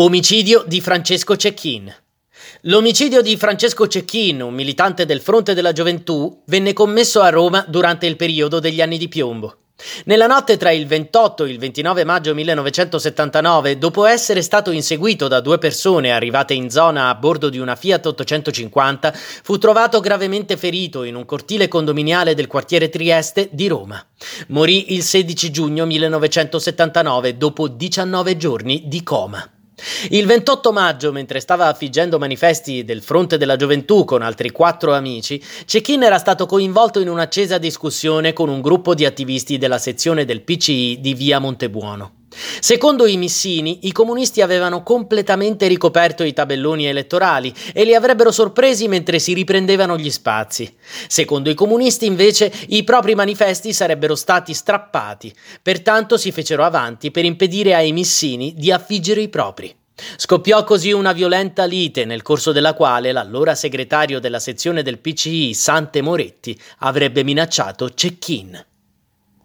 Omicidio di Francesco Cecchin. L'omicidio di Francesco Cecchin, un militante del Fronte della Gioventù, venne commesso a Roma durante il periodo degli anni di piombo. Nella notte tra il 28 e il 29 maggio 1979, dopo essere stato inseguito da due persone arrivate in zona a bordo di una Fiat 850, fu trovato gravemente ferito in un cortile condominiale del quartiere Trieste di Roma. Morì il 16 giugno 1979 dopo 19 giorni di coma. Il 28 maggio, mentre stava affiggendo manifesti del Fronte della Gioventù con altri quattro amici, Cecchin era stato coinvolto in un'accesa discussione con un gruppo di attivisti della sezione del PCI di via Montebuono. Secondo i missini, i comunisti avevano completamente ricoperto i tabelloni elettorali e li avrebbero sorpresi mentre si riprendevano gli spazi. Secondo i comunisti, invece, i propri manifesti sarebbero stati strappati, pertanto si fecero avanti per impedire ai missini di affiggere i propri. Scoppiò così una violenta lite nel corso della quale l'allora segretario della sezione del PCI, Sante Moretti, avrebbe minacciato Cecchin.